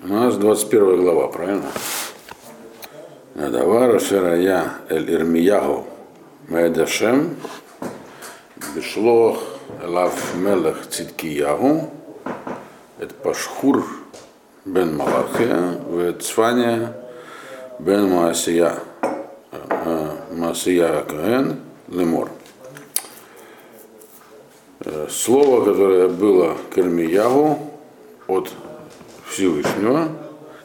У нас 21 глава, правильно? Надавара Шарая Эль Ирмиягу Медашем Бишлох Лав Мелах Циткиягу Это Пашхур Бен Малахия Цфания Бен Маасия Маасия Каэн Лемор Слово, которое было к Ирмиягу от Всевышнего,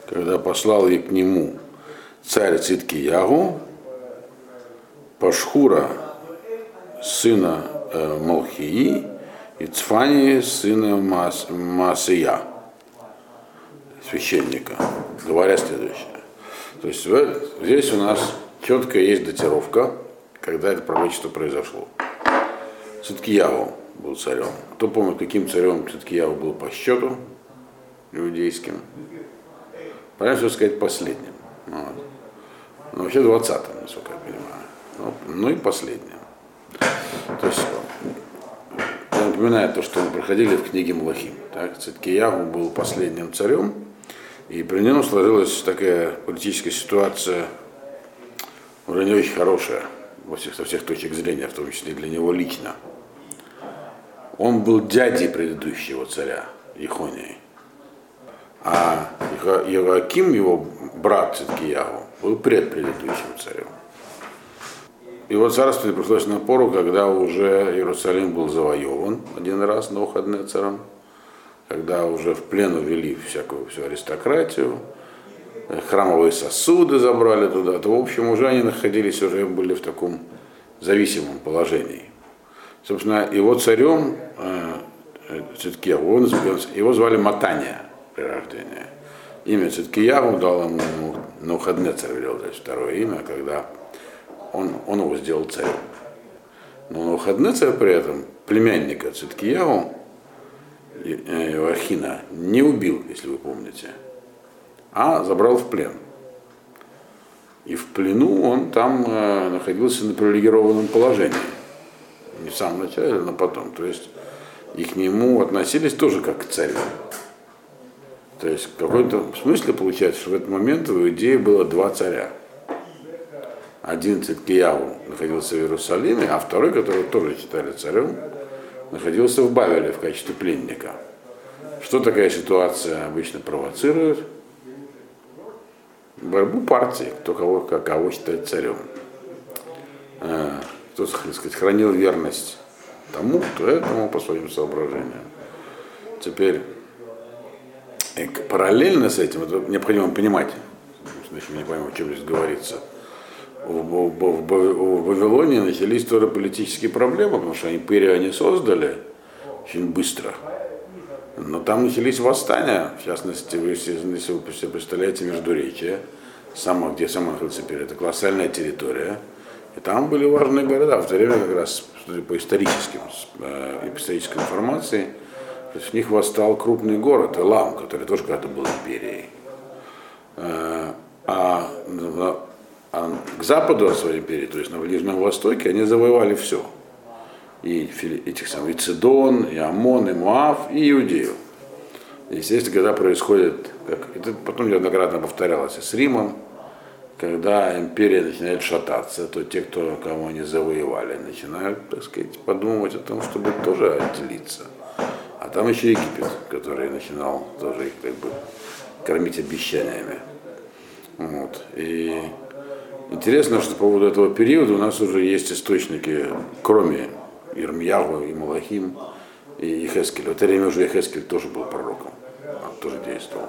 когда послал и к нему царь Циткиягу, Пашхура, сына э, Малхии, и Цфании, сына Мас, Масия, священника, говоря следующее. То есть здесь у нас четко есть датировка, когда это пророчество произошло. Циткиягу был царем. Кто помнит, каким царем Циткиягу был по счету? Иудейским. Правильно что сказать последним. Вот. Но вообще 20-м, насколько я понимаю. Ну, ну и последним. То есть, я напоминаю то, что мы проходили в книге Млахим. Так, Циткиягу был последним царем, и при нем сложилась такая политическая ситуация, уже не очень хорошая во всех, со всех точек зрения, в том числе для него лично. Он был дядей предыдущего царя, Ихонии. А Иоаким, его брат Циткиягу, был пред предыдущим царем. Его царство пришлось на пору, когда уже Иерусалим был завоеван один раз царом, когда уже в плен увели всякую всю аристократию, храмовые сосуды забрали туда, то в общем уже они находились, уже были в таком зависимом положении. Собственно, его царем э, Циткиягу, его звали Матания при рождении. Имя Циткиягу дал ему на выходные царь велел дать второе имя, когда он, он его сделал царем. Но на выходные царь при этом племянника Циткиягу, Иоахина, не убил, если вы помните, а забрал в плен. И в плену он там э, находился на привилегированном положении. Не в самом начале, но потом. То есть и к нему относились тоже как к царю. То есть в каком-то смысле получается, что в этот момент в Иудее было два царя. Один Циткияву находился в Иерусалиме, а второй, который тоже считали царем, находился в Бавеле в качестве пленника. Что такая ситуация обычно провоцирует? Борьбу партии, кто кого, кого считает царем. Э, кто, так сказать, хранил верность тому, кто этому по своим соображениям. Теперь и параллельно с этим, это необходимо понимать, значит, не поймем, о чем здесь говорится, в, в, в, в Вавилоне начались тоже политические проблемы, потому что империю они создали очень быстро. Но там начались восстания, в частности, вы, если вы себе представляете Междуречие, само, где сама находится империя, это колоссальная территория, и там были важные города, в то время как раз по историческим, э, исторической информации, то есть в них восстал крупный город, Элам, который тоже когда-то был империей. Э, а, а к западу от своей империи, то есть на Ближнем Востоке, они завоевали все. И этих самых, и Цидон, и Амон, и Муав, и Иудею. Естественно, когда происходит, как, это потом неоднократно повторялось с Римом, когда империя начинает шататься, то те, кто, кого они завоевали, начинают, так сказать, подумывать о том, чтобы тоже отделиться. А там еще Египет, который начинал тоже их как бы кормить обещаниями. Вот. И интересно, что по поводу этого периода у нас уже есть источники, кроме Ирмьягу и Малахим и Ихескель. В это время уже Ихескель тоже был пророком, он тоже действовал.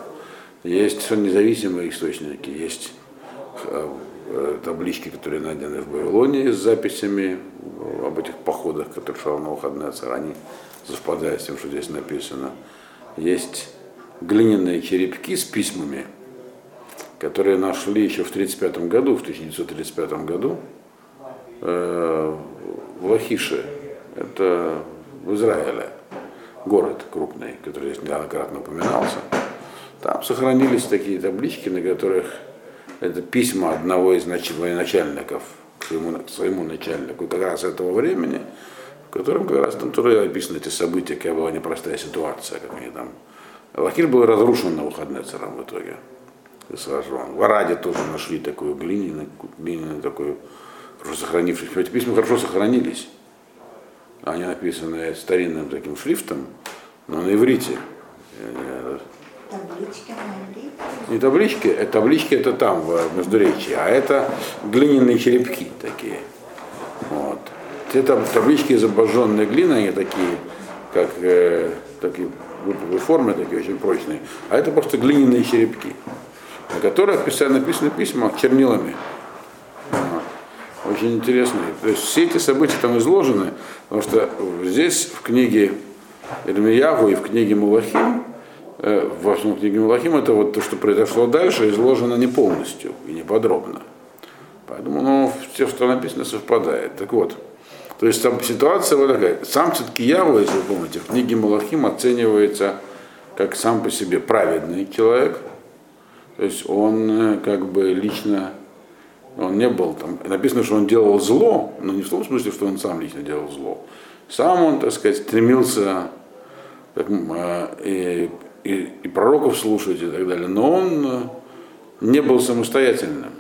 Есть все независимые источники, есть э, э, таблички, которые найдены в Вавилоне с записями об этих походах, которые шел на выходные царь, совпадает с тем, что здесь написано. Есть глиняные черепки с письмами, которые нашли еще в 1935 году, в 1935 году э, в Лахише, это в Израиле, город крупный, который здесь неоднократно упоминался. Там сохранились такие таблички, на которых это письма одного из военачальников к своему, к своему начальнику как раз этого времени, котором как раз там тоже описаны эти события, какая была непростая ситуация, как они там Лакир был разрушен на выходные царом в итоге. И сожжен. В Араде тоже нашли такую глиняную, глиняную такую, хорошо сохранившуюся. Эти письма хорошо сохранились. Они написаны старинным таким шрифтом, но на иврите. Таблички на иврите. Не таблички, э, таблички это там, в Междуречии, а это глиняные черепки такие. Те там таблички из обожженной глины, они такие, как э, такие формы, такие очень прочные. А это просто глиняные черепки, на которых писали, написаны письма чернилами. Очень интересные. То есть все эти события там изложены, потому что здесь в книге Ирмиягу и в книге Мулахим, э, в основном книге Мулахим, это вот то, что произошло дальше, изложено не полностью и не подробно. Поэтому ну, все, что написано, совпадает. Так вот, то есть там ситуация вот такая. Сам все-таки Ява, если вы помните, в книге Малахим оценивается как сам по себе праведный человек. То есть он э, как бы лично, он не был там, написано, что он делал зло, но не в том смысле, что он сам лично делал зло. Сам он, так сказать, стремился как, э, и, и, и пророков слушать и так далее, но он э, не был самостоятельным.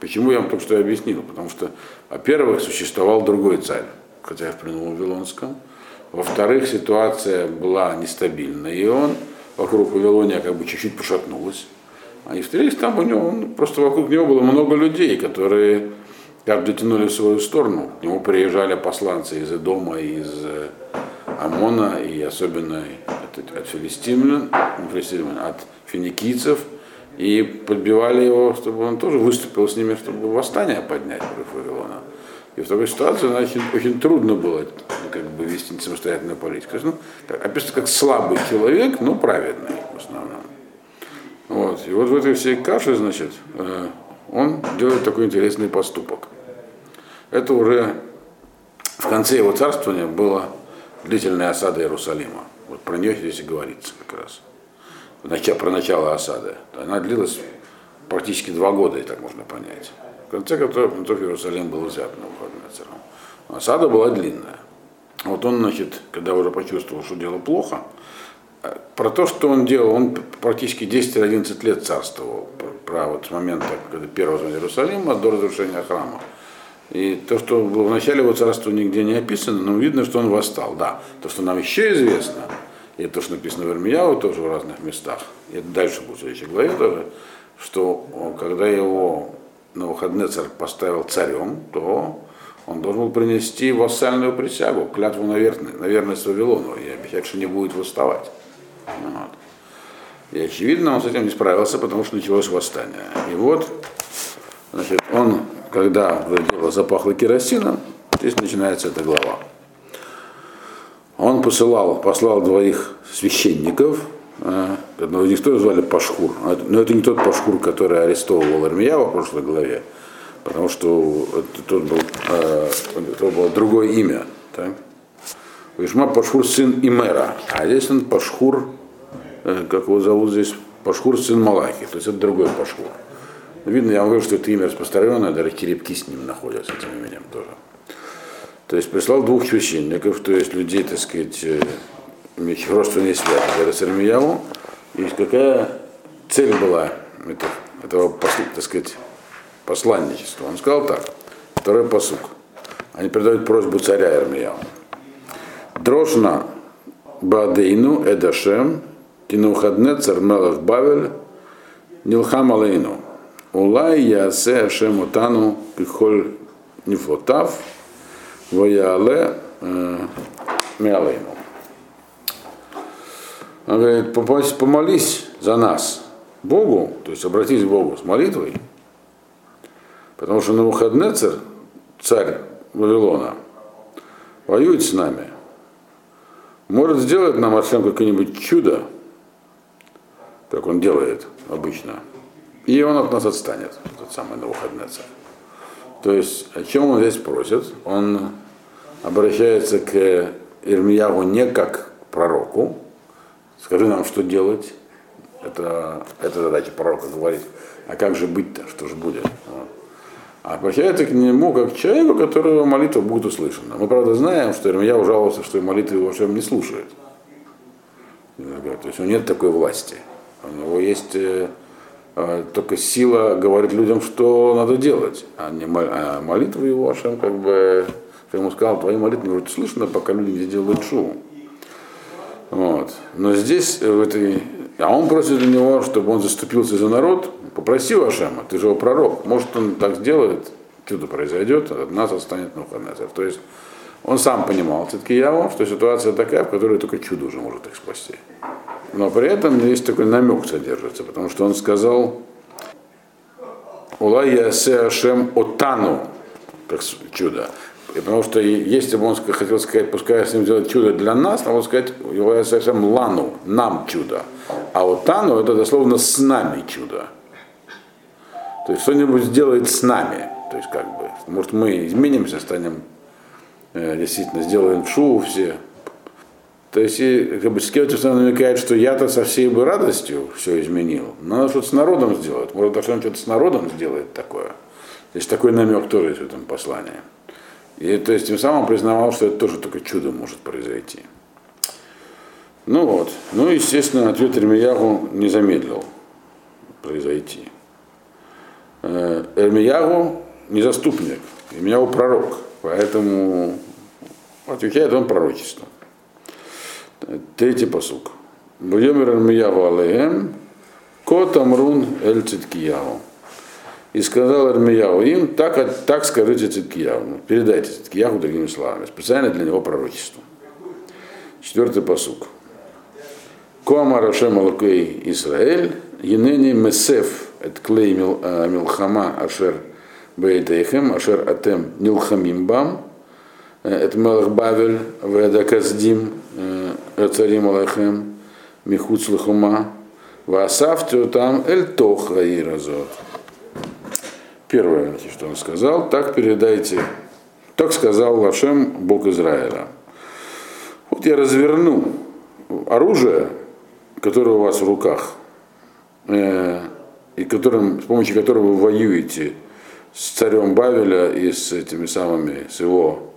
Почему я вам только что объяснил? Потому что, во-первых, существовал другой царь, хотя в плену Вавилонском. Во-вторых, ситуация была нестабильная, и он вокруг Вавилония как бы чуть-чуть пошатнулась. А и в-третьих, там у него, он, просто вокруг него было много людей, которые каждый тянули в свою сторону. К нему приезжали посланцы из дома, из э, Амона, и особенно от, от филистимлян, от финикийцев – и подбивали его, чтобы он тоже выступил с ними, чтобы восстание поднять против Вавилона. И в такой ситуации значит, очень трудно было как бы вести самостоятельную политику. Ну, описывается как слабый человек, но праведный в основном. Вот. И вот в этой всей каше, значит, э, он делает такой интересный поступок. Это уже в конце его царствования была длительная осада Иерусалима. Вот про нее здесь и говорится как раз про начало осады. Она длилась практически два года, и так можно понять. В конце концов, Иерусалим был взят на Навуходоносором. Осада была длинная. Вот он, значит, когда уже почувствовал, что дело плохо, э, про то, что он делал, он практически 10-11 лет царствовал, про вот с момента, когда первого Иерусалима до разрушения храма. И то, что в начале его царства нигде не описано, но видно, что он восстал. Да, то, что нам еще известно, и то, что написано в Ирмияу, тоже в разных местах, и это дальше будет в следующей главе тоже, что когда его на выходные царь поставил царем, то он должен был принести вассальную присягу, клятву на верность, на верность Вавилону и обещать, что не будет восставать. Вот. И очевидно, он с этим не справился, потому что началось восстание. И вот, значит, он, когда запахло керосином, здесь начинается эта глава посылал, послал двоих священников, э, одного из них тоже звали Пашхур, а но это не тот Пашхур, который арестовывал Армиява в прошлой главе, потому что тот был, это было другое имя. Так? Вишма Пашхур сын Имера, а здесь он Пашхур, э, как его зовут здесь, Пашхур сын Малахи, то есть это другой Пашхур. Видно, я вам говорю, что это имя распространенное, даже черепки с ним находятся, этим именем тоже. То есть прислал двух священников, то есть людей, так сказать, э, имеющих родственные связи Ирмияву. И какая цель была этого, так сказать, посланничества? Он сказал так, второй посук. Они передают просьбу царя Ирмияву. Дрожна Бадейну Эдашем Тинухадне Цармелах Бавель Нилхам Алейну Улай Ясе Ашем Утану Пихоль Нифлотав Ваяле э, Мялейну. Он говорит, помолись за нас Богу, то есть обратись к Богу с молитвой, потому что на выходные царь, царь Вавилона воюет с нами. Может сделать нам Ашем какое-нибудь чудо, как он делает обычно, и он от нас отстанет, тот самый на выходные царь. То есть, о чем он здесь просит? Он обращается к Ирмияву не как к пророку, скажи нам, что делать, это, это задача пророка говорить, а как же быть-то, что же будет. А обращается к нему как к человеку, которого молитва будет услышана. Мы, правда, знаем, что Ирмия жаловался, что молитвы его всем не слушают. То есть у него нет такой власти. У него есть э, только сила говорить людям, что надо делать, а не а молитвы его Ашем как бы я ему сказал, твои молитвы вроде слышно, пока люди не делают шум. Вот. Но здесь, в этой... а он просит для него, чтобы он заступился за народ, попросил Ашема, ты же его пророк, может он так сделает, чудо произойдет, от нас останет Нуханезер. То есть он сам понимал, Циткияву, что ситуация такая, в которой только чудо уже может их спасти. Но при этом есть такой намек содержится, потому что он сказал, Улай ясе Ашем отану, как чудо. И потому что если бы он хотел сказать, пускай я с ним сделать чудо для нас, надо сказать, Улай ясе Ашем лану, нам чудо. А отану это дословно с нами чудо. То есть что-нибудь сделает с нами. То есть как бы, может мы изменимся, станем Э, действительно сделаем шоу все. То есть, как бы Скевтис намекает, что я-то со всей бы радостью все изменил. Но надо что-то с народом сделать. Может, он что-то с народом сделает такое. То есть такой намек тоже есть в этом послании. И то есть тем самым признавал, что это тоже только чудо может произойти. Ну вот. Ну, естественно, ответ Эрмиягу не замедлил произойти. Э, Эрмиягу не заступник, Эрмиягу пророк. Поэтому отвечает он пророчеством. Третий посук. Будемер Армияву Алеем, Кот Амрун Эль Циткияву. И сказал Армияу им, так, так скажите Циткияву. Передайте Циткияву другими словами. Специально для него пророчество. Четвертый посук. Коама Рашем Алакей Исраэль, Енени Месеф, эт клей Милхама Ашер Бейтейхем, Ашер Атем Нилхамим Бам, это Мелах Бавель, Ведаказдим, Царим Алахем, Михуц Лахума, Васафтю там Эль Тох Раиразот. Первое, что он сказал, так передайте, так сказал Лашем, Бог Израиля. Вот я разверну оружие, которое у вас в руках, э, и которым, с помощью которого вы воюете с царем Бавеля и с этими самыми, с его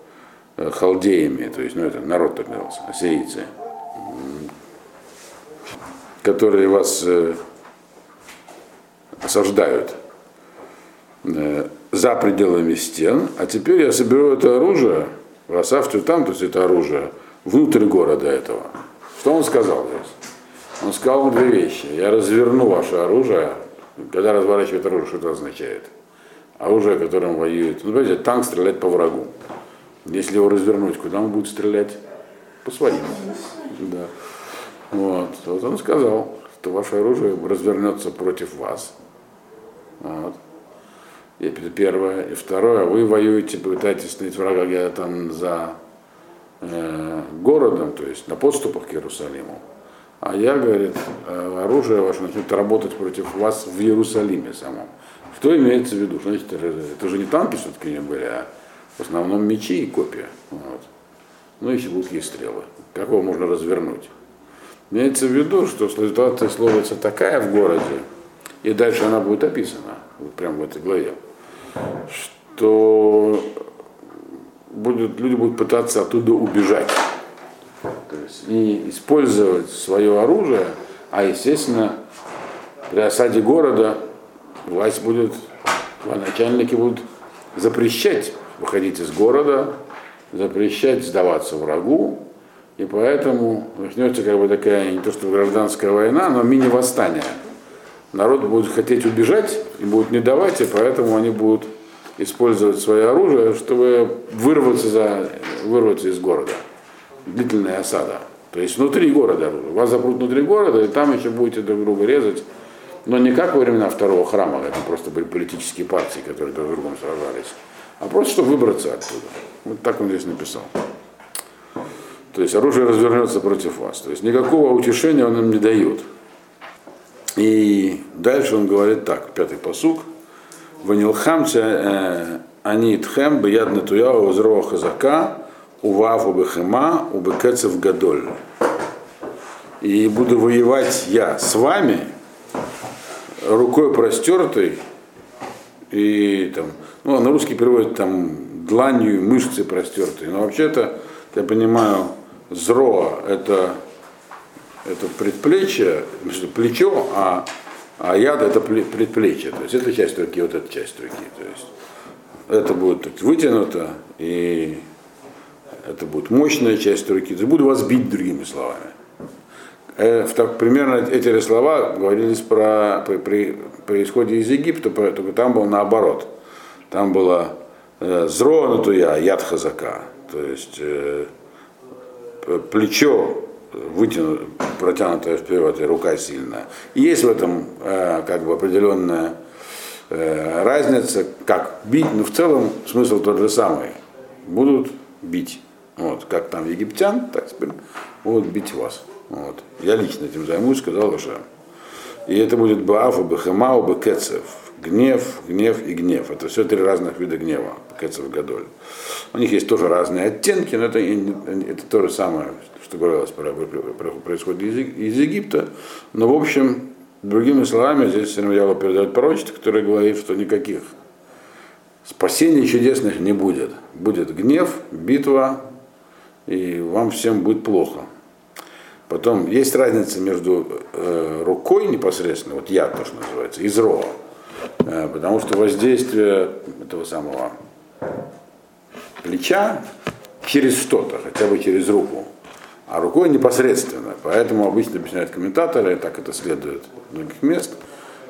э, халдеями, то есть, ну это народ так назывался, ассирийцы, которые вас э, осаждают э, за пределами стен, а теперь я соберу это оружие, расавтю там, то есть это оружие, внутрь города этого. Что он сказал? Он сказал две вещи. Я разверну ваше оружие. Когда разворачивает оружие, что это означает? оружие, которым воюет. Ну, понимаете, танк стрелять по врагу. Если его развернуть, куда он будет стрелять? По своим. Да. Вот. вот он сказал, что ваше оружие развернется против вас. Вот. И это первое. И второе, вы воюете, пытаетесь найти врага где-то там за э, городом, то есть на подступах к Иерусалиму. А я, говорит, э, оружие ваше начнет работать против вас в Иерусалиме самом. Что имеется в виду? Значит, это же не танки все-таки не были, а в основном мечи и копья. Вот. Ну и луки и стрелы. Как его можно развернуть? Имеется в виду, что ситуация сложится такая в городе, и дальше она будет описана, вот прямо в этой главе, что будут, люди будут пытаться оттуда убежать. То есть и использовать свое оружие, а естественно при осаде города власть будет, начальники будут запрещать выходить из города, запрещать сдаваться врагу, и поэтому начнется как бы такая не то что гражданская война, но мини-восстание. Народ будет хотеть убежать и будет не давать, и поэтому они будут использовать свое оружие, чтобы вырваться, за, вырваться из города. Длительная осада. То есть внутри города. Вас запрут внутри города, и там еще будете друг друга резать но не как во времена второго храма, это просто были политические партии, которые друг с другом сражались, а просто чтобы выбраться оттуда. Вот так он здесь написал. То есть оружие развернется против вас. То есть никакого утешения он им не дает. И дальше он говорит так, пятый посук. Ванилхамца э, они тхем бияд натуя узрова хазака ував убехема убекецев гадоль. И буду воевать я с вами рукой простертой и там, ну, на русский переводит там дланью мышцы простертые, но вообще-то, я понимаю, зро это это предплечье, плечо, а, а яд это предплечье. То есть эта часть руки, вот эта часть руки. То есть это будет так, вытянуто, и это будет мощная часть руки. То есть буду вас бить другими словами. Э, так, примерно эти слова говорились про, при, при, при исходе из Египта, только там было наоборот. Там было э, зро туя, яд хазака. То есть э, плечо вытянуто, протянутое вперед, и рука сильная. Есть в этом э, как бы определенная э, разница, как бить, но в целом смысл тот же самый. Будут бить. Вот, как там египтян, так теперь будут бить вас. Вот. Я лично этим займусь, сказал уже. И это будет Баафа, Бахемау, Бекецев. Гнев, гнев и гнев. Это все три разных вида гнева. Бекецев, Гадоль. У них есть тоже разные оттенки, но это, это то же самое, что говорилось про, про, происходит из, из Египта. Но в общем, другими словами, здесь Сермияло передает пророчество, которое говорит, что никаких спасений чудесных не будет. Будет гнев, битва, и вам всем будет плохо. Потом есть разница между э, рукой непосредственно, вот яд то, что называется, и зро. Э, потому что воздействие этого самого плеча через что-то, хотя бы через руку, а рукой непосредственно. Поэтому обычно объясняют комментаторы, так это следует в многих мест,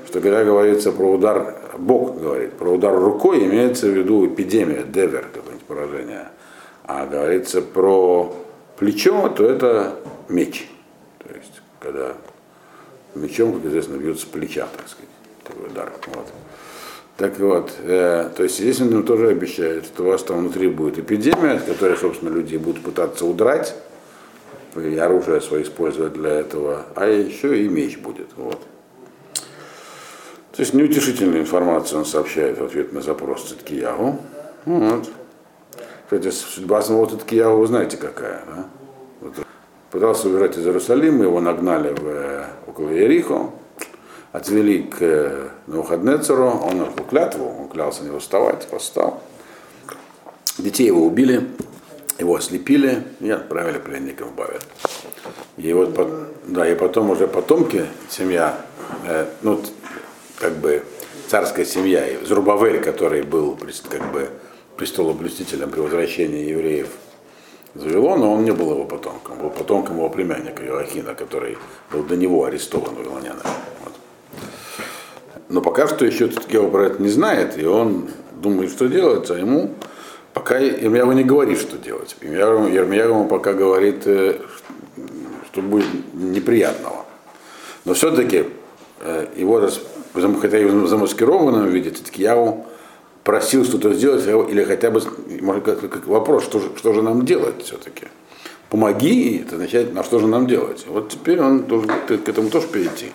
что когда говорится про удар, Бог говорит, про удар рукой имеется в виду эпидемия, девер, какое-нибудь поражение. А говорится про плечо, то это меч. То есть, когда мечом, как известно, бьется с плеча, так сказать, такой удар. Вот. Так вот, э, то есть здесь он тоже обещает, что у вас там внутри будет эпидемия, от которой, собственно, люди будут пытаться удрать, и оружие свое использовать для этого, а еще и меч будет. Вот. То есть неутешительную информацию он сообщает в ответ на запрос Циткиягу. Вот. Кстати, судьба самого Циткиягу вы знаете какая. Да? пытался убежать из Иерусалима, его нагнали в, э, около Ерихо, отвели к э, Навуходнецеру, он нарушил клятву, он клялся не восставать, восстал. Детей его убили, его ослепили и отправили пленников в Бавель. И вот, да, и потом уже потомки, семья, э, ну, как бы царская семья, Зрубавель, который был как бы престолоблюстителем при возвращении евреев завело, но он не был его потомком. Был потомком его племянника Иоахина, который был до него арестован у Вавилоняна. Вот. Но пока что еще Ткео про это не знает, и он думает, что делать, а ему пока Ермияу не говорит, что делать. Ермияу ему пока говорит, э, что будет неприятного. Но все-таки э, его, хотя и в замаскированном виде, Ткияу просил что-то сделать, или хотя бы, может, как, как вопрос, что же, что же нам делать все-таки. Помоги, это означает, на что же нам делать. Вот теперь он должен к этому тоже перейти.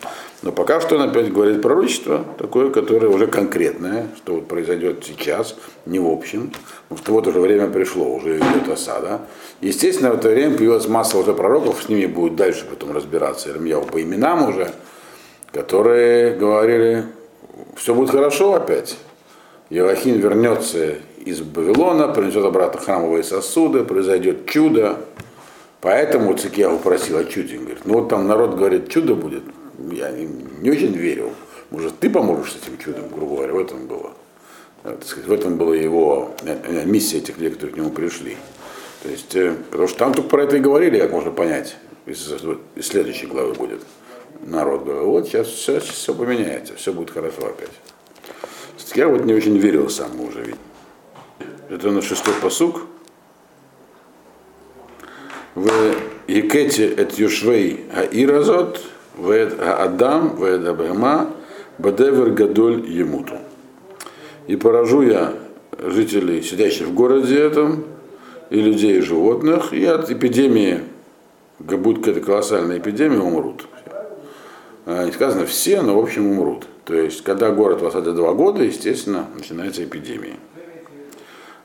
Но пока что он опять говорит пророчество, такое, которое уже конкретное, что вот произойдет сейчас, не в общем. Потому что вот уже время пришло, уже идет осада. Естественно, в это время появилась масса уже пророков, с ними будет дальше потом разбираться. Ирмияу по именам уже, которые говорили, все будет хорошо опять. Иоахин вернется из Вавилона, принесет обратно храмовые сосуды, произойдет чудо. Поэтому Цикьяу просил о чуде. Он говорит, ну вот там народ говорит, чудо будет. Я не, не очень верил. Может, ты поможешь с этим чудом, грубо говоря, в этом было. сказать, в этом была его э, э, миссия этих людей, которые к нему пришли. То есть, э, потому что там только про это и говорили, как можно понять. Из, следующей главы будет народ говорил, вот сейчас сейчас все поменяется, все будет хорошо опять. Я вот не очень верил сам уже видеть. Это на шестой посук. В Екете эт Юшвей Аиразот, в Адам, в Абхама, Бадевер Гадоль Емуту. И поражу я жителей, сидящих в городе этом, и людей, и животных, и от эпидемии, будет какая-то колоссальная эпидемия, умрут. А, не сказано все, но в общем умрут. То есть, когда город в осаде два года, естественно, начинается эпидемия.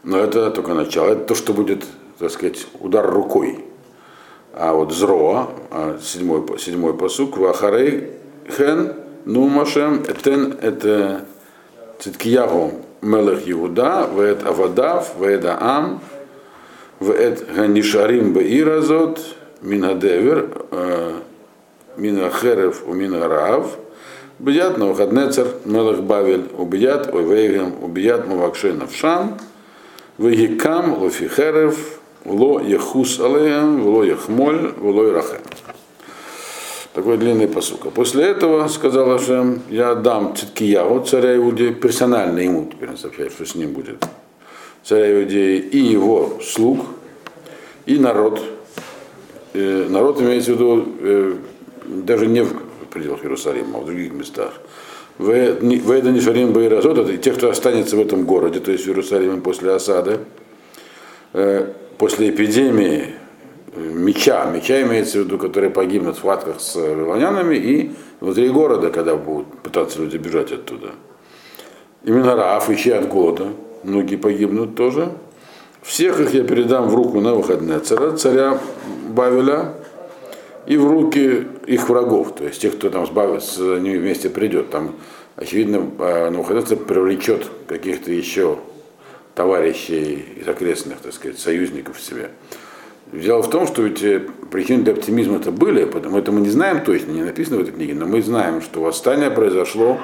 Но это только начало. Это то, что будет, так сказать, удар рукой. А вот зроа, а, седьмой, седьмой посук, вахарей хен, ну машем, этен, это циткиягу мелех Иуда, веет авадав, веет аам, веет ганишарим беиразот, минадевер, э, мина херев у мина раав, убедят Навуходнецер, Мелах Бавель, убедят Ойвейгам, убедят Мавакшей Навшан, Вегикам, Лофихерев, Ло Яхус Алеям, Ло Яхмоль, Ло Ирахем. Такой длинный посук. А после этого, сказал Ашем, я дам Циткияву, царя Иудеи, персонально ему теперь сообщает, что с ним будет. Царя Иудеи и его слуг, и народ. И народ имеется в виду э, даже не в пределах Иерусалима, а в других местах. В это не шарим Байразот, это те, кто останется в этом городе, то есть в Иерусалиме после осады, э, после эпидемии э, меча, меча имеется в виду, которые погибнут в схватках с вавилонянами и внутри города, когда будут пытаться люди бежать оттуда. Именно Раф, ищи от голода, многие погибнут тоже. Всех их я передам в руку на выходные царя, царя Бавеля, и в руки их врагов, то есть тех, кто там с ними вместе придет. Там, очевидно, а, Навуходоносор привлечет каких-то еще товарищей из окрестных, так сказать, союзников в себе. Дело в том, что ведь э, причины для оптимизма это были, потому это мы не знаем точно, не написано в этой книге, но мы знаем, что восстание произошло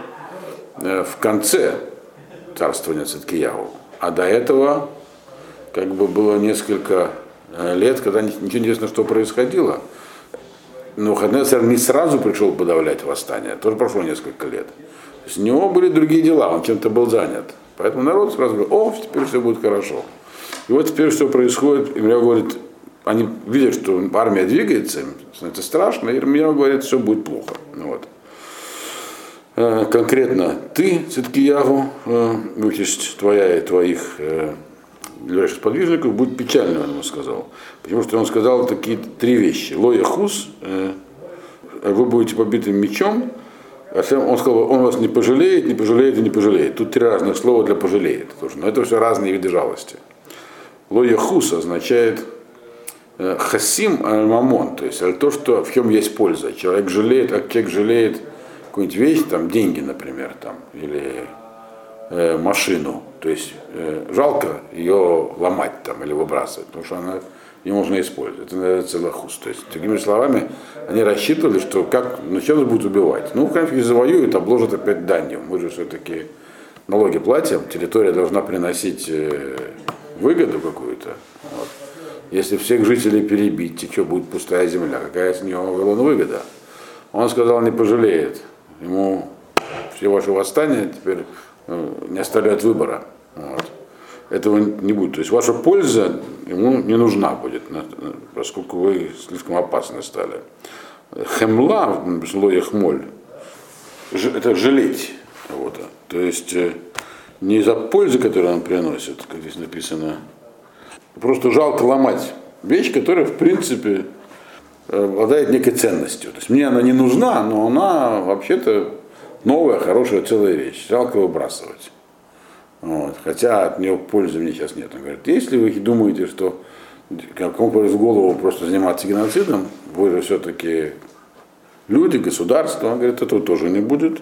э, в конце царствования Циткияву. А до этого как бы было несколько э, лет, когда ничего не известно, что происходило. Но Хаднецер не сразу пришел подавлять восстание, тоже прошло несколько лет. То есть у него были другие дела, он чем-то был занят. Поэтому народ сразу говорит, о, теперь все будет хорошо. И вот теперь что происходит, Ирмия говорит, они видят, что армия двигается, это страшно, и Ирмия говорит, все будет плохо. Ну, вот. Э, конкретно ты, Циткиягу, э, участь твоя и твоих э, ближайших сподвижников будет печально, он ему сказал. Потому что он сказал такие три вещи. Лоя хус, э, вы будете побитым мечом, а он сказал, он вас не пожалеет, не пожалеет и не пожалеет. Тут три разных слова для пожалеет. Тоже. Но это все разные виды жалости. Лоя хус означает э, хасим аль-мамон, то есть то, что, в чем есть польза. Человек жалеет, а человек жалеет какую-нибудь вещь, там деньги, например, там, или э, машину, то есть э, жалко ее ломать там или выбрасывать, потому что она ее можно использовать. Это называется лохус. То есть, другими словами, они рассчитывали, что как, ну, сейчас будут убивать. Ну, конечно, завоюют, обложат опять данью. Мы же все-таки налоги платим, территория должна приносить э, выгоду какую-то. Вот. Если всех жителей перебить, и что, будет пустая земля, какая с нее выгода? Он сказал, не пожалеет. Ему все ваши восстания теперь не оставляют выбора. Вот. Этого не будет. То есть ваша польза ему не нужна будет, поскольку вы слишком опасны стали. Хемла, слое хмоль, это жалеть кого-то. То есть э, не за пользу, которую он приносит, как здесь написано, просто жалко ломать вещь, которая в принципе обладает некой ценностью. То есть мне она не нужна, но она вообще-то новая, хорошая, целая вещь. Жалко выбрасывать. Вот. Хотя от нее пользы мне сейчас нет. Он говорит, если вы думаете, что кому в голову просто заниматься геноцидом, вы же все-таки люди, государство, он говорит, этого тоже не будет.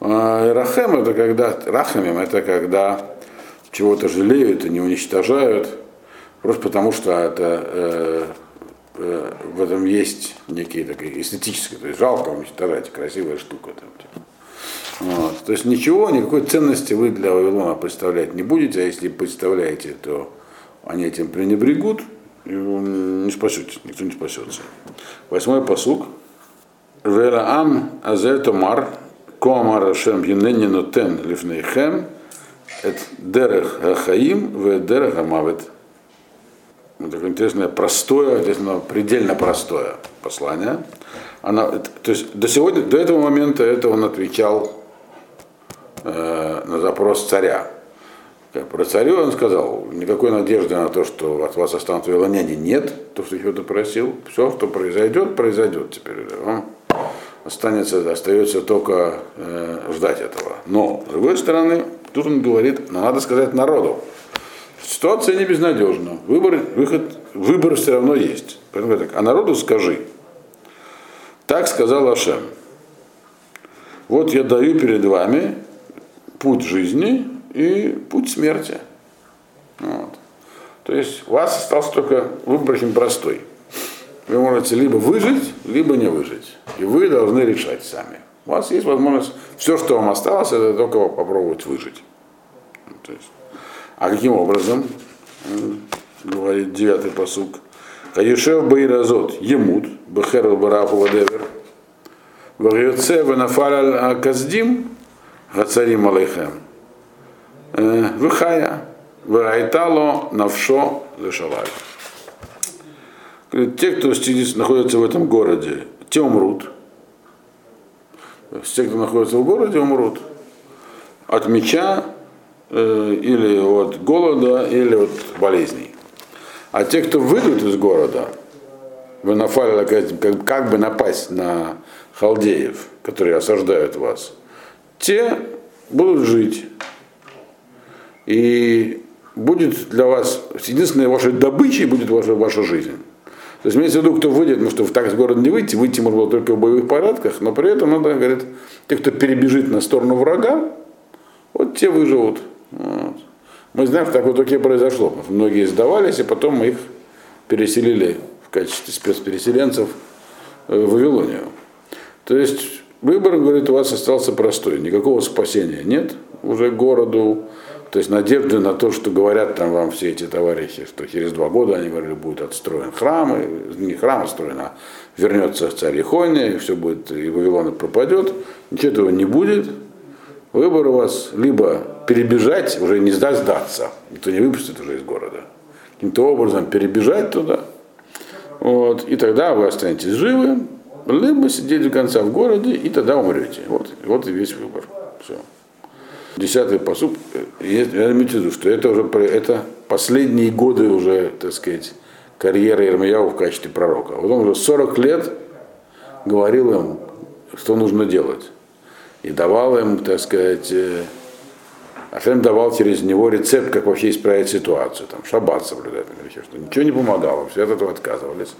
А рахем это когда, рахамим это когда чего-то жалеют и не уничтожают, просто потому что это, э, э, в этом есть некие такие эстетические, то есть жалко уничтожать, красивая штука там. Вот. То есть ничего, никакой ценности вы для Вавилона представлять не будете, а если представляете, то они этим пренебрегут, и не спасетесь, никто не спасется. Восьмой посук. Велаам азетомар, коамар ашем юнени нотен лифнейхем, это дерех хахаим, в дерех амавет. Такое интересное, простое, интересно, предельно простое послание. Она, то есть до, сегодня, до этого момента это он отвечал э, на запрос царя. Про царю он сказал, никакой надежды на то, что от вас останутся вавилоняне, нет, то, что чего-то просил. Все, что произойдет, произойдет теперь. Вам останется, остается только э, ждать этого. Но, с другой стороны, тут он говорит, надо сказать народу, ситуация не безнадежна, выбор, выход, выбор все равно есть. Поэтому так, а народу скажи, так сказал Ашем, вот я даю перед вами путь жизни и путь смерти. Вот. То есть у вас остался только выбор очень простой. вы можете либо выжить, либо не выжить. И вы должны решать сами. У вас есть возможность, все, что вам осталось, это только попробовать выжить. То есть, а каким образом, говорит девятый посук, Каюшев Бейразот, Емут, Бехерл Бараху Вадевер, Вагиоце Венафаль Каздим, Гацарим Алейхем, Вихая, Варайтало Навшо Лешалай. Те, кто находится в этом городе, те умрут. Те, кто находится в городе, умрут. От меча, э, или от голода, или от болезней. А те, кто выйдут из города, вы напали, как, как бы напасть на халдеев, которые осаждают вас, те будут жить. И будет для вас, единственной вашей добычей будет ваша, ваша жизнь. То есть имеется в виду, кто выйдет, ну что в так из города не выйти, выйти можно было только в боевых порядках, но при этом надо, говорит, те, кто перебежит на сторону врага, вот те выживут. Вот. Мы знаем, так вот таки произошло. Многие сдавались, и потом мы их переселили в качестве спецпереселенцев э, в Вавилонию. То есть выбор, говорит, у вас остался простой. Никакого спасения нет уже городу. То есть надежды на то, что говорят там вам все эти товарищи, что через два года они говорили, будет отстроен храм, и не храм отстроен, а вернется царь Ихония, и все будет, и Вавилон пропадет. Ничего этого не будет. Выбор у вас либо перебежать, уже не сдать, сдаться, никто не выпустит уже из города. Каким-то образом перебежать туда, вот, и тогда вы останетесь живы, либо сидеть до конца в городе, и тогда умрете. Вот, вот и весь выбор. Все. Десятый посуд, я имею в виду, что это уже это последние годы уже, так сказать, карьеры Ирмияу в качестве пророка. Вот он уже 40 лет говорил им, что нужно делать и давал им, так сказать, э, Ашем давал через него рецепт, как вообще исправить ситуацию, там, шаббат соблюдать, например, что ничего не помогало, все от этого отказывались.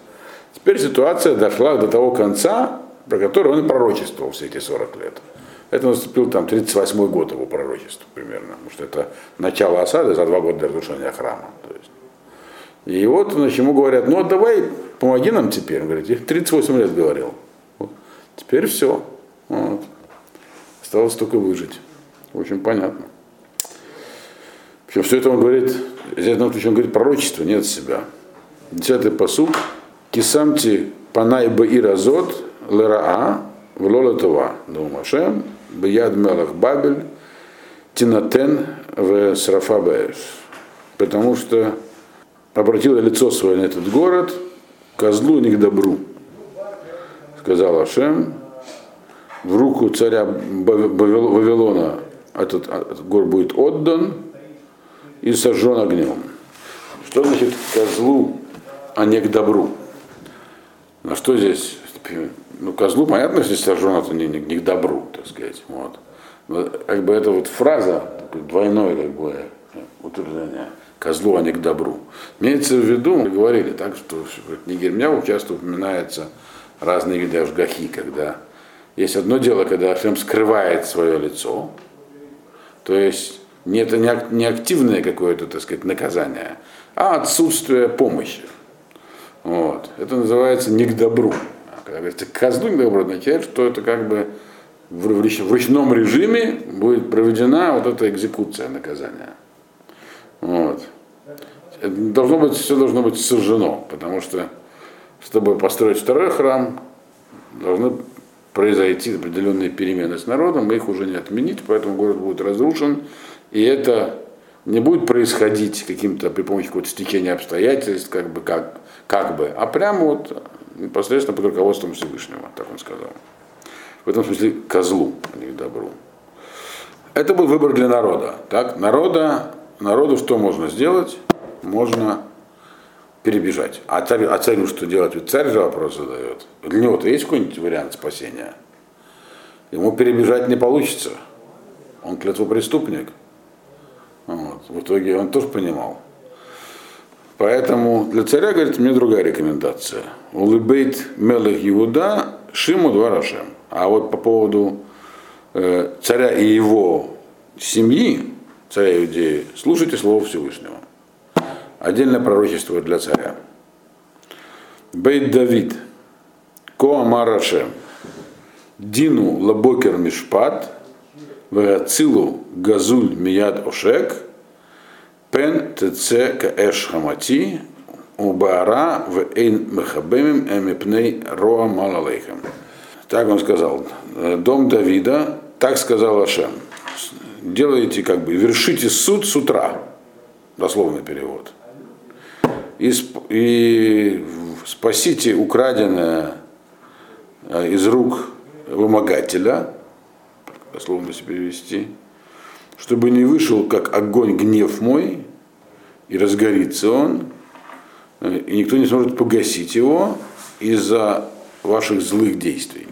Теперь ситуация дошла до того конца, про который он и пророчествовал все эти 40 лет. Это наступил там 38 год его пророчества примерно, потому что это начало осады за два года до разрушения храма. То есть. И вот значит, ему говорят, ну давай помоги нам теперь. Он говорит, 38 лет говорил. Вот. Теперь все. Вот. Осталось только выжить. Общем, понятно. Причем все это он говорит, в этом он говорит пророчество, нет себя. Десятый посуд. Кисамти панай и разот лераа влола това. Думашем, бияд мелах бабель, тинатен в срафа Потому что обратил лицо свое на этот город, козлу не к добру. Сказал Ашем, в руку царя Вавилона этот, этот город будет отдан и сожжен огнем. Что значит козлу, а не к добру? На что здесь? Ну, козлу, понятно, здесь сожжен, это не, не, не к добру, так сказать. Вот. Но, как бы это вот фраза, двойное как бы утверждение. Козлу, а не к добру. Имеется в виду, мы говорили так, что в книге Ирмяу часто упоминаются разные виды ажгахи, когда есть одно дело, когда Ашем скрывает свое лицо, то есть не это не активное какое-то, так сказать, наказание, а отсутствие помощи. Вот. Это называется не к добру. Когда говорится козлу не к добру, означает, что это как бы в ручном режиме будет проведена вот эта экзекуция наказания. Вот. Это должно быть, все должно быть сожжено, потому что, чтобы построить второй храм, должны произойти определенные перемены с народом, их уже не отменить, поэтому город будет разрушен, и это не будет происходить каким-то при помощи какого-то стечения обстоятельств, как бы, как, как бы, а прямо вот непосредственно под руководством Всевышнего, так он сказал. В этом смысле козлу, а не добру. Это был выбор для народа. Так? Народа, народу что можно сделать? Можно перебежать. А, царь, а царю что делать? Ведь царь же вопрос задает. Для него-то есть какой-нибудь вариант спасения? Ему перебежать не получится. Он клятвопреступник. Вот. В итоге он тоже понимал. Поэтому для царя, говорит, мне другая рекомендация. ולבית מלך יהודה שמעו דבר השם. А вот по поводу э, царя и его семьи, царя Иудеи, слушайте слово Всевышнего. Отдельное пророчество для царя. בית דוד, כה אמר השם, דינו לבקר משפט, Вегацилу Газуль Мияд Ошек, Пен ТЦ Каэш Хамати, Убара в Эйн Мехабемим Эмипней Роа Малалейхам. Так он сказал. Дом Давида, так сказал Ашем. Делайте как бы, вершите суд с утра. Дословный перевод. И, и спасите украденное э, из рук вымогателя, дословно если перевести, чтобы не вышел как огонь гнев мой, и разгорится он, э, и никто не сможет погасить его из-за ваших злых действий.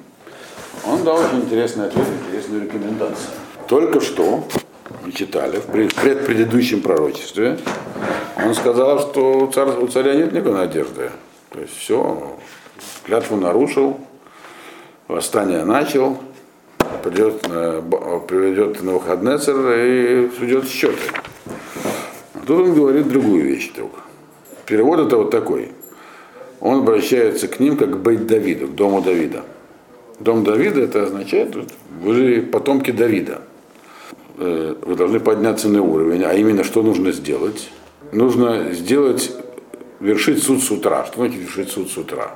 Он дал очень интересный ответ, интересную рекомендацию. Только что мы читали в предпредыдущем пророчестве, он сказал, что у царя, у царя нет никакой надежды. То есть все, клятву нарушил, восстание начал, придет, приведет на Навуходнецер и судет счеты. Тут он говорит другую вещь только. Перевод это вот такой. Он обращается к ним как к Бейт Давиду, к дому Давида. Дом Давида это означает, вы же потомки Давида. Э, вы должны подняться на уровень, а именно что нужно сделать? Нужно сделать, вершить суд с утра. Что значит вершить суд с утра?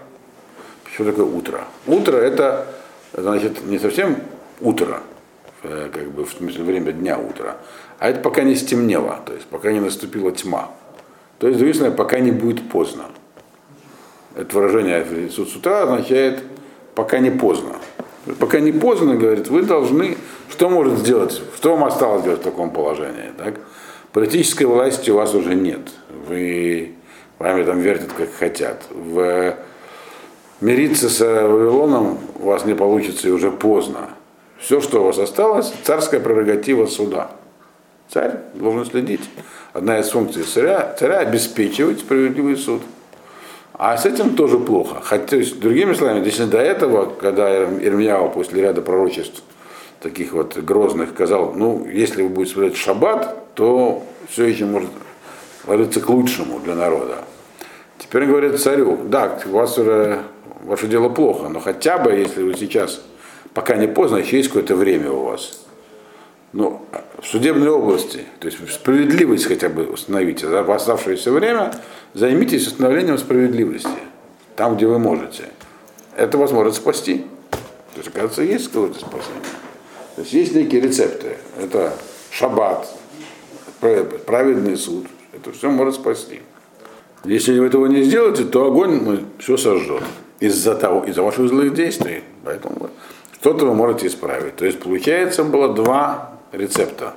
Что такое утро? Утро это значит не совсем утро, э, как бы в время дня утра, а это пока не стемнело, то есть пока не наступила тьма. То есть, другими пока не будет поздно. Это выражение с утра означает пока не поздно. Пока не поздно, говорит, вы должны, что может сделать, что вам осталось делать в таком положении? Так? Политической власти у вас уже нет. Вы вами там вертят как хотят. В, мириться с Вавилоном у вас не получится и уже поздно. Все, что у вас осталось, царская прерогатива суда. Царь должен следить. Одна из функций царя, царя обеспечивать справедливый суд. А с этим тоже плохо. Хотя, то есть, другими словами, если до этого, когда Ирмияу после ряда пророчеств таких вот грозных сказал, ну, если вы будете соблюдать шаббат, то все еще может ложиться к лучшему для народа. Теперь говорит царю, да, у вас уже ваше дело плохо, но хотя бы, если вы сейчас, пока не поздно, еще есть какое-то время у вас. Ну, в судебной области, то есть справедливость хотя бы установите. За оставшееся время займитесь установлением справедливости, там, где вы можете. Это вас может спасти. То есть, оказывается, есть какое-то спасение. То есть есть некие рецепты. Это шаббат, праведный суд. Это все может спасти. Если вы этого не сделаете, то огонь мы все сожжет из-за того, из-за ваших злых действий. Поэтому что-то вы можете исправить. То есть получается было два рецепта.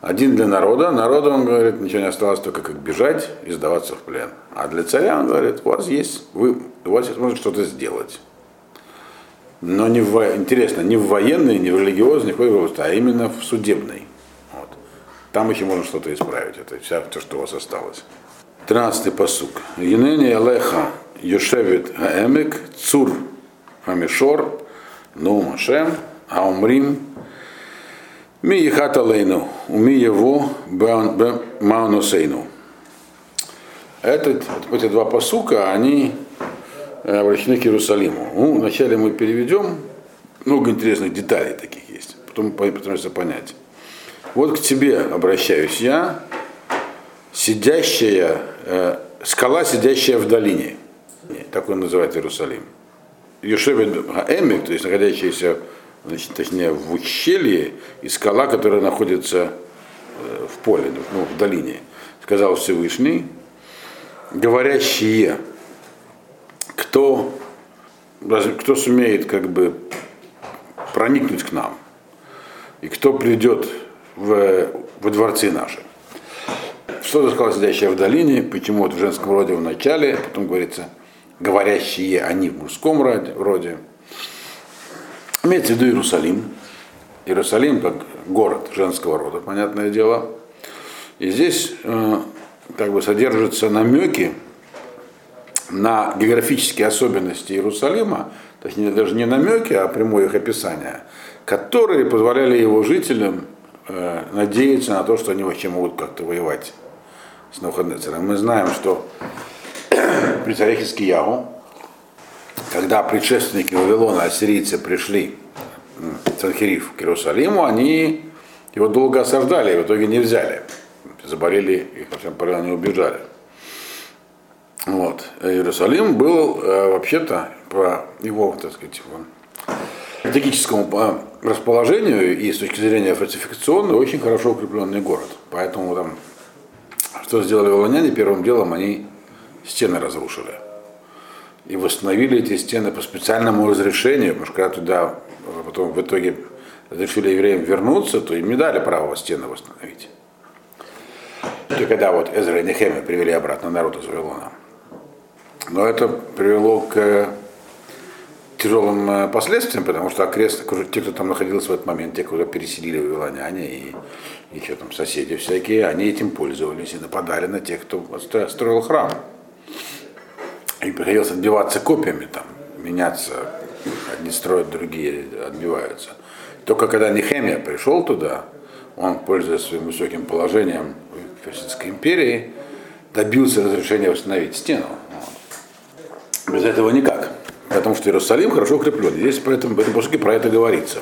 Один для народа. Народу, он говорит, ничего не осталось, только как бежать и сдаваться в плен. А для царя, он говорит, у вас есть, вы, у вас есть возможность что-то сделать. Но не в, интересно, не в военной, не в религиозной а именно в судебной. Вот. Там еще можно что-то исправить. Это вся, все, что у вас осталось. Тринадцатый посук. Енени Алеха Йошевит Аэмик Цур Амишор Нум Ашем Аумрим ми ехат алейну, уми его маунусейну. Этот, эти два посука, они э, обращены к Иерусалиму. Ну, вначале мы переведем, много интересных деталей таких есть, потом постараемся понять. Вот к тебе обращаюсь я, сидящая, э, скала, сидящая в долине. Так он называет Иерусалим. Юшевит Эмик, то есть находящаяся значит, точнее в ущелье, и скала, которая находится э, в поле, ну, в долине, сказал Всевышний, говорящие, кто, кто сумеет как бы проникнуть к нам, и кто придет в, во дворцы наши. Что сказал сидящая в долине, почему вот в женском роде в начале, потом говорится, говорящие они в мужском роде, Имеется в виду Иерусалим. Иерусалим как город женского рода, понятное дело. И здесь э, как бы содержатся намеки на географические особенности Иерусалима, точнее даже не намеки, а прямое их описание, которые позволяли его жителям э, надеяться на то, что они вообще могут как-то воевать с Навуходнецером. Мы знаем, что при царе Хискиягу, когда предшественники Вавилона, ассирийцы, пришли Санхириф к Иерусалиму, они его долго осаждали, и в итоге не взяли. Заболели, их во всем порядке не убежали. Вот. Иерусалим был э, вообще-то по его, так сказать, стратегическому э, расположению и с точки зрения фортификационной очень хорошо укрепленный город. Поэтому там, что сделали вавилоняне, первым делом они стены разрушили. И восстановили эти стены по специальному разрешению, потому что когда туда э, потом в итоге разрешили евреям вернуться, то им не дали права стены восстановить. И когда вот Эзра и Нехемия привели обратно народ из Вавилона. Но это привело к тяжелым э, последствиям, потому что окрест, те, кто там находился в этот момент, те, кто переселили вавилоняне и, и что там, соседи всякие, они этим пользовались и нападали на тех, кто строил храм. И приходилось отбиваться копьями, там, меняться, одни строят, другие отбиваются. Только когда Нехемия пришел туда, он, пользуясь своим высоким положением в Персидской империи, добился разрешения восстановить стену. Без этого никак. Потому что Иерусалим хорошо укреплен. Здесь поэтому, в этом посуке про это говорится.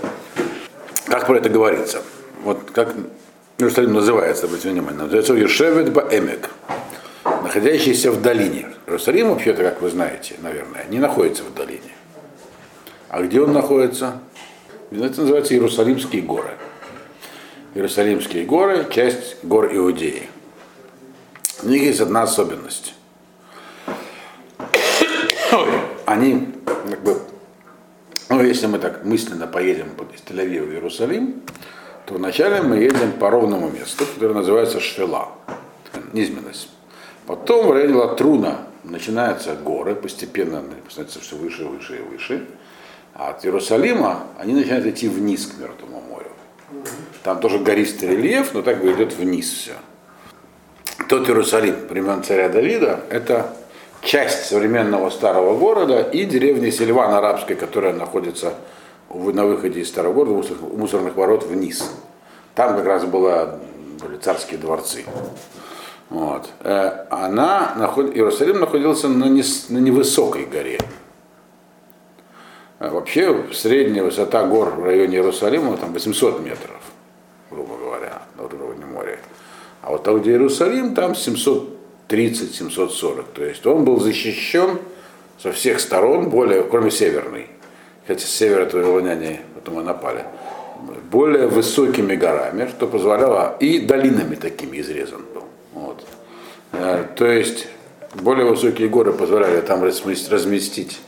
Как про это говорится? Вот как Иерусалим называется, обратите внимание, называется Ешевет Баэмек, находящийся в долине. Иерусалим, вообще-то, как вы знаете, наверное, не находится в долине. А где он находится? Это называется Иерусалимские горы. Иерусалимские горы – часть гор Иудеи. У них есть одна особенность они, как бы, ну, если мы так мысленно поедем из Тель-Авива в Иерусалим, то вначале мы едем по ровному месту, которое называется Швела, низменность. Потом в районе Латруна начинаются горы, постепенно становятся все выше, выше и выше. А от Иерусалима они начинают идти вниз к Мертвому морю. Там тоже гористый рельеф, но так бы идет вниз все. Тот Иерусалим времен царя Давида, это часть современного старого города и деревня Сильван арабской, которая находится на выходе из старого города, у мусорных ворот вниз. Там как раз было, были царские дворцы. Вот. Э, она. Иерусалим находился на, не... на невысокой горе. Э, вообще средняя высота гор в районе Иерусалима там 800 метров, грубо говоря, на уровне моря. А вот там, где Иерусалим, там 700 730-740. То есть он был защищен со всех сторон, более, кроме северной. Хотя с севера вавилоняне потом и напали. Более высокими горами, что позволяло, и долинами такими изрезан был. Э, то есть более высокие горы позволяли там разместить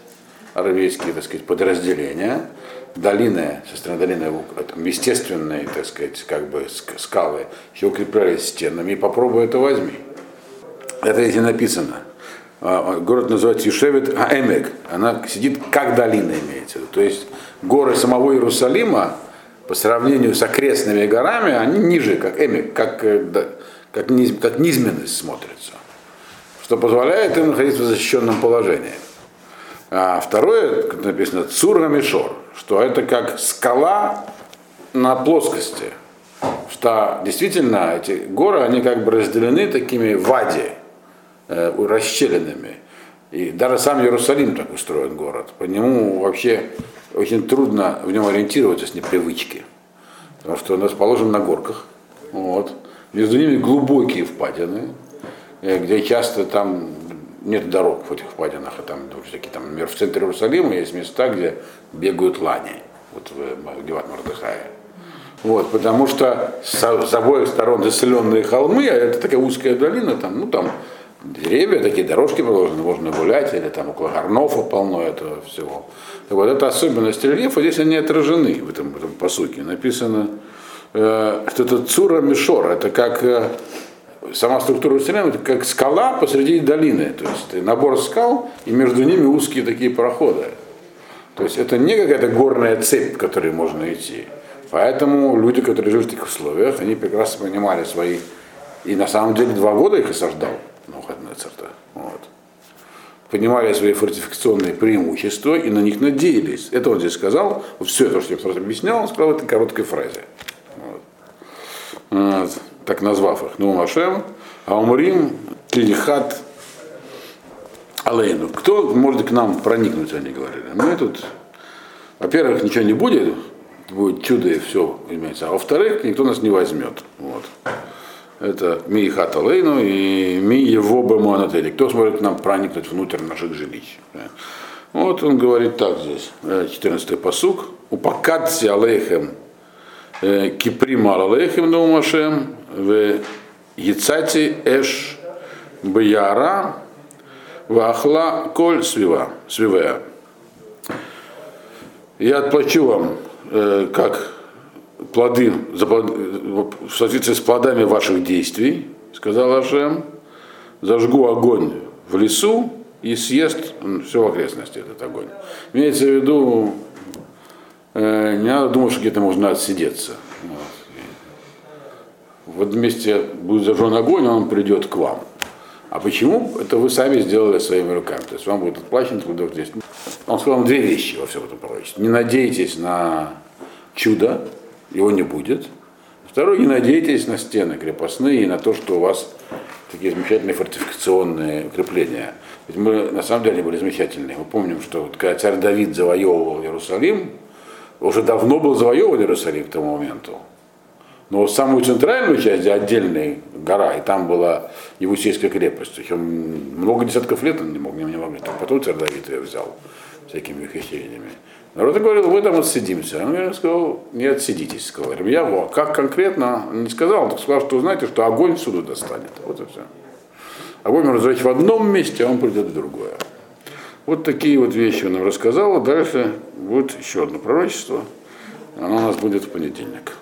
армейские, так сказать, подразделения. Долины, со стороны долины, естественные, так сказать, как бы скалы, еще укреплялись стенами, и попробуй это возьми. Это здесь написано. А, город называется Юшевит Аэмек. Она сидит как долина имеется. То есть горы самого Иерусалима по сравнению с окрестными горами, они ниже, как Эмек, как, э, как, низ, как низменность смотрится. Что позволяет им находиться в защищенном положении. А второе, как написано, Цура Мишор, что это как скала на плоскости. Что действительно эти горы, они как бы разделены такими вади, э, расщелинами. И даже сам Иерусалим так устроен город. По нему вообще очень трудно в нем ориентироваться с непривычки. Потому что он расположен на горках. Вот. Между ними глубокие впадины, э, где часто там нет дорог в этих впадинах. И там, такие, там, например, в центре Иерусалима есть места, где бегают лани. Вот в Геват Мордыхае. Вот, потому что с, с обоих сторон заселенные холмы, а это такая узкая долина, там, ну там деревья, такие дорожки положены, можно гулять, или там около горнов полно этого всего. Так вот, это особенность рельефа, здесь они отражены в этом, в этом посуке. Написано, э, что это цура мишор, это как э, сама структура Иерусалима, это как скала посреди долины, то есть набор скал, и между ними узкие такие проходы. То есть это не какая-то горная цепь, по которой можно идти. Поэтому люди, которые живут в таких условиях, они прекрасно понимали свои... И на самом деле два года их осаждал Навуходоносор-то. Вот. Понимали свои фортификационные преимущества и на них надеялись. Это он здесь сказал. Все это, что я сразу объяснял, он сказал в этой короткой фразе. Вот. Так назвав их. Ну, Машем, Аумрим, Килихат, Алейну. Кто может к нам проникнуть, они говорили. Мы тут, во-первых, ничего не будет, будет чудо и все имеется. А во-вторых, никто нас не возьмет. Вот. Это ми хата Лейну и ми его бемуанатели. Кто сможет к нам проникнуть внутрь наших жилищ. Вот он говорит так здесь, 14-й посук. Упакадси алейхем киприма алейхем наумашем в яцати эш бияра вахла коль свива, свивая. Я отплачу вам, э, как плоды, в соответствии с плодами ваших действий, сказал Ашем, зажгу огонь в лесу и съест все в окрестности этот огонь. Имеется в виду, не надо думать, что где-то можно отсидеться. Вот. в этом месте будет зажжен огонь, он придет к вам. А почему? Это вы сами сделали своими руками. То есть вам будет отплачен трудов здесь. Он сказал две вещи во всем этом пророчестве. Не надейтесь на чудо, его не будет. Второе, не надейтесь на стены крепостные и на то, что у вас такие замечательные фортификационные укрепления. Ведь мы на самом деле были замечательные. Мы помним, что вот, когда царь Давид завоевывал Иерусалим, уже давно был завоеван Иерусалим к тому моменту. Но самую центральную часть, отдельная гора, и там была Евусейская крепость. Еще много десятков лет он не мог, не, не мог. Потом царь Давид ее взял всякими ухищрениями. Народ говорил, вы там отсидимся. Он сказал, не отсидитесь, сказал. Я как конкретно, не сказал, он только сказал, что знаете, что огонь всюду достанет. Вот и все. Огонь можно в одном месте, а он придет в другое. Вот такие вот вещи он нам рассказал. Дальше будет еще одно пророчество. Оно у нас будет в понедельник.